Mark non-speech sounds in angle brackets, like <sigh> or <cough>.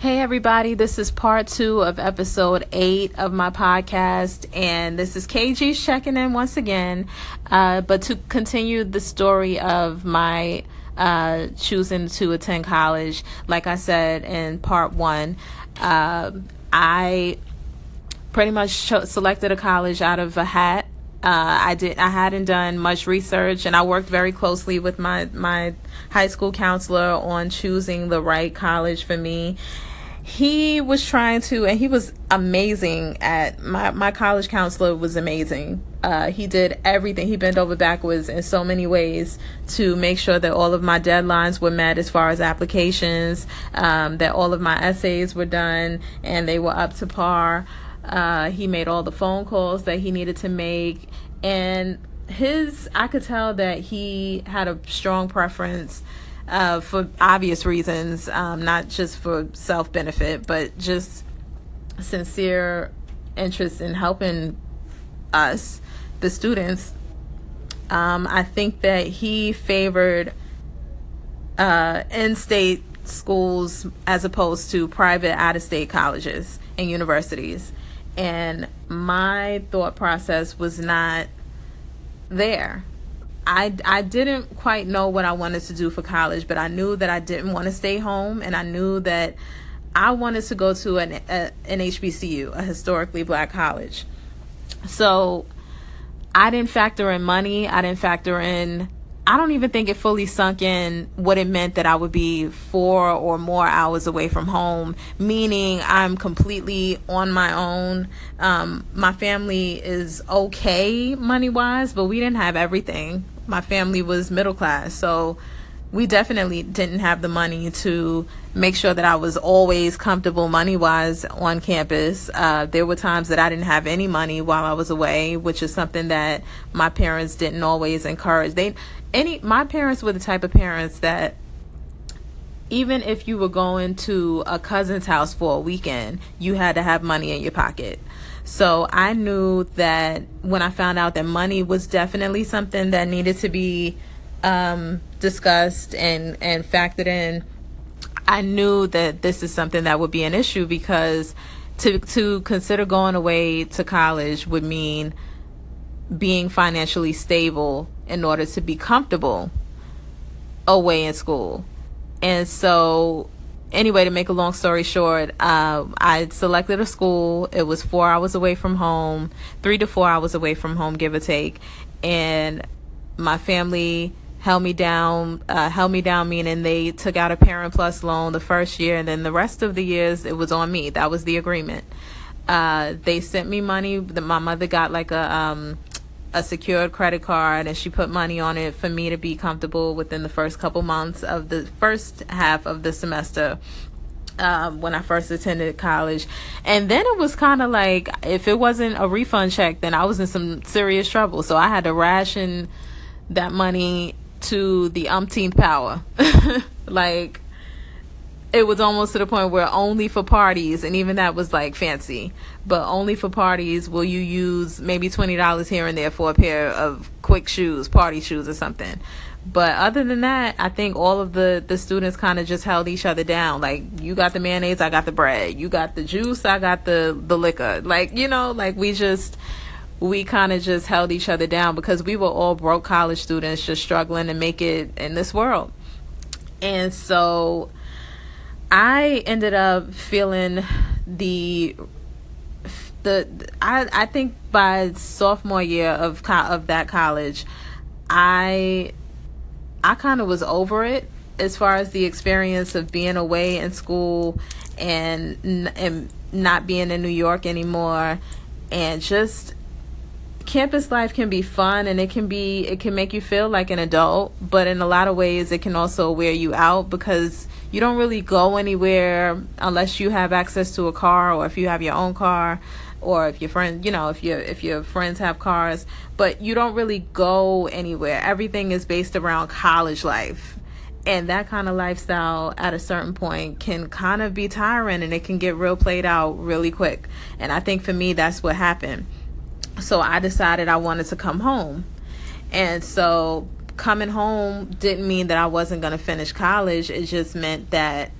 Hey, everybody, this is part two of episode eight of my podcast, and this is KG checking in once again. Uh, but to continue the story of my uh, choosing to attend college, like I said in part one, uh, I pretty much cho- selected a college out of a hat. Uh, I did. I hadn't done much research, and I worked very closely with my my high school counselor on choosing the right college for me he was trying to and he was amazing at my my college counselor was amazing uh, he did everything he bent over backwards in so many ways to make sure that all of my deadlines were met as far as applications um, that all of my essays were done and they were up to par uh, he made all the phone calls that he needed to make and his i could tell that he had a strong preference uh, for obvious reasons, um, not just for self benefit, but just sincere interest in helping us, the students. Um, I think that he favored uh, in state schools as opposed to private out of state colleges and universities. And my thought process was not there. I, I didn't quite know what I wanted to do for college, but I knew that I didn't want to stay home, and I knew that I wanted to go to an, a, an HBCU, a historically black college. So I didn't factor in money. I didn't factor in I don't even think it fully sunk in what it meant that I would be four or more hours away from home, meaning I'm completely on my own. Um, my family is okay money wise, but we didn't have everything. My family was middle class, so we definitely didn't have the money to make sure that I was always comfortable money wise on campus. Uh, there were times that I didn't have any money while I was away, which is something that my parents didn't always encourage. They any my parents were the type of parents that even if you were going to a cousin's house for a weekend, you had to have money in your pocket. So I knew that when I found out that money was definitely something that needed to be um, discussed and and factored in, I knew that this is something that would be an issue because to to consider going away to college would mean being financially stable in order to be comfortable away in school. And so, anyway, to make a long story short, uh, I selected a school. It was four hours away from home, three to four hours away from home, give or take. And my family held me down, uh, held me down, meaning they took out a Parent Plus loan the first year, and then the rest of the years it was on me. That was the agreement. Uh, they sent me money. My mother got like a um, a secured credit card and she put money on it for me to be comfortable within the first couple months of the first half of the semester um, when I first attended college. And then it was kind of like if it wasn't a refund check, then I was in some serious trouble. So I had to ration that money to the umpteenth power. <laughs> like it was almost to the point where only for parties, and even that was like fancy, but only for parties will you use maybe $20 here and there for a pair of quick shoes, party shoes or something. But other than that, I think all of the, the students kind of just held each other down. Like, you got the mayonnaise, I got the bread. You got the juice, I got the, the liquor. Like, you know, like we just, we kind of just held each other down because we were all broke college students just struggling to make it in this world. And so I ended up feeling the the I I think by sophomore year of co- of that college, I I kind of was over it as far as the experience of being away in school and and not being in New York anymore and just campus life can be fun and it can be it can make you feel like an adult but in a lot of ways it can also wear you out because you don't really go anywhere unless you have access to a car or if you have your own car or if your friend you know if your if your friends have cars but you don't really go anywhere. Everything is based around college life. And that kind of lifestyle at a certain point can kind of be tiring and it can get real played out really quick. And i think for me that's what happened so I decided I wanted to come home. And so coming home didn't mean that I wasn't going to finish college. It just meant that